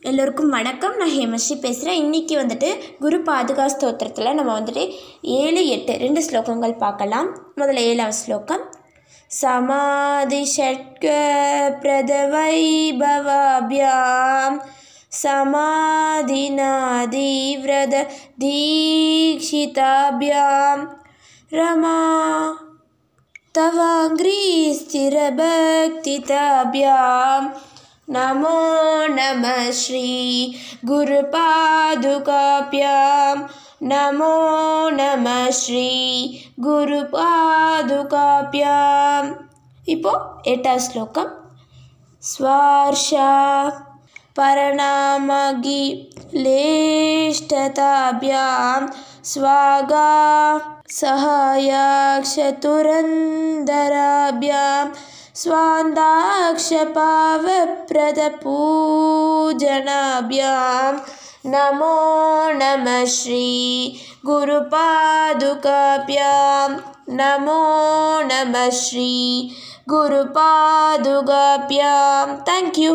எல்லோருக்கும் வணக்கம். நான் ஹேமஸ்ரீ பேசுகிறேன் இன்றைக்கி வந்துட்டு குரு பாதுகா ஸ்தோத்திரத்தில் நம்ம வந்துட்டு ஏழு எட்டு ரெண்டு ஸ்லோகங்கள் பார்க்கலாம். முதல்ல ஏழாவது ஸ்லோகம். சமாதி ஷட்க பிரதவைபவாபியாம் சமாதினாதீவிரத தீக்ஷிதாபியாம். ரமா தவாங்கிரீஸ்திரபக்திதாபியாம் नमो नमः श्री गुरुपादुकाप्यां। नमो नमः श्री इपो एटा श्लोकं। स्वार्षा। परणामगिलेष्टताभ्यां स्वागा सहायाक्षतुरन्धराभ्यां स्वान्दाक्षपावप्रदपूजनाभ्यां नमो नमः श्री गुरुपादुकाभ्यां नमो नमः श्री गुरुपादुकाभ्यां। थेङ्क्यू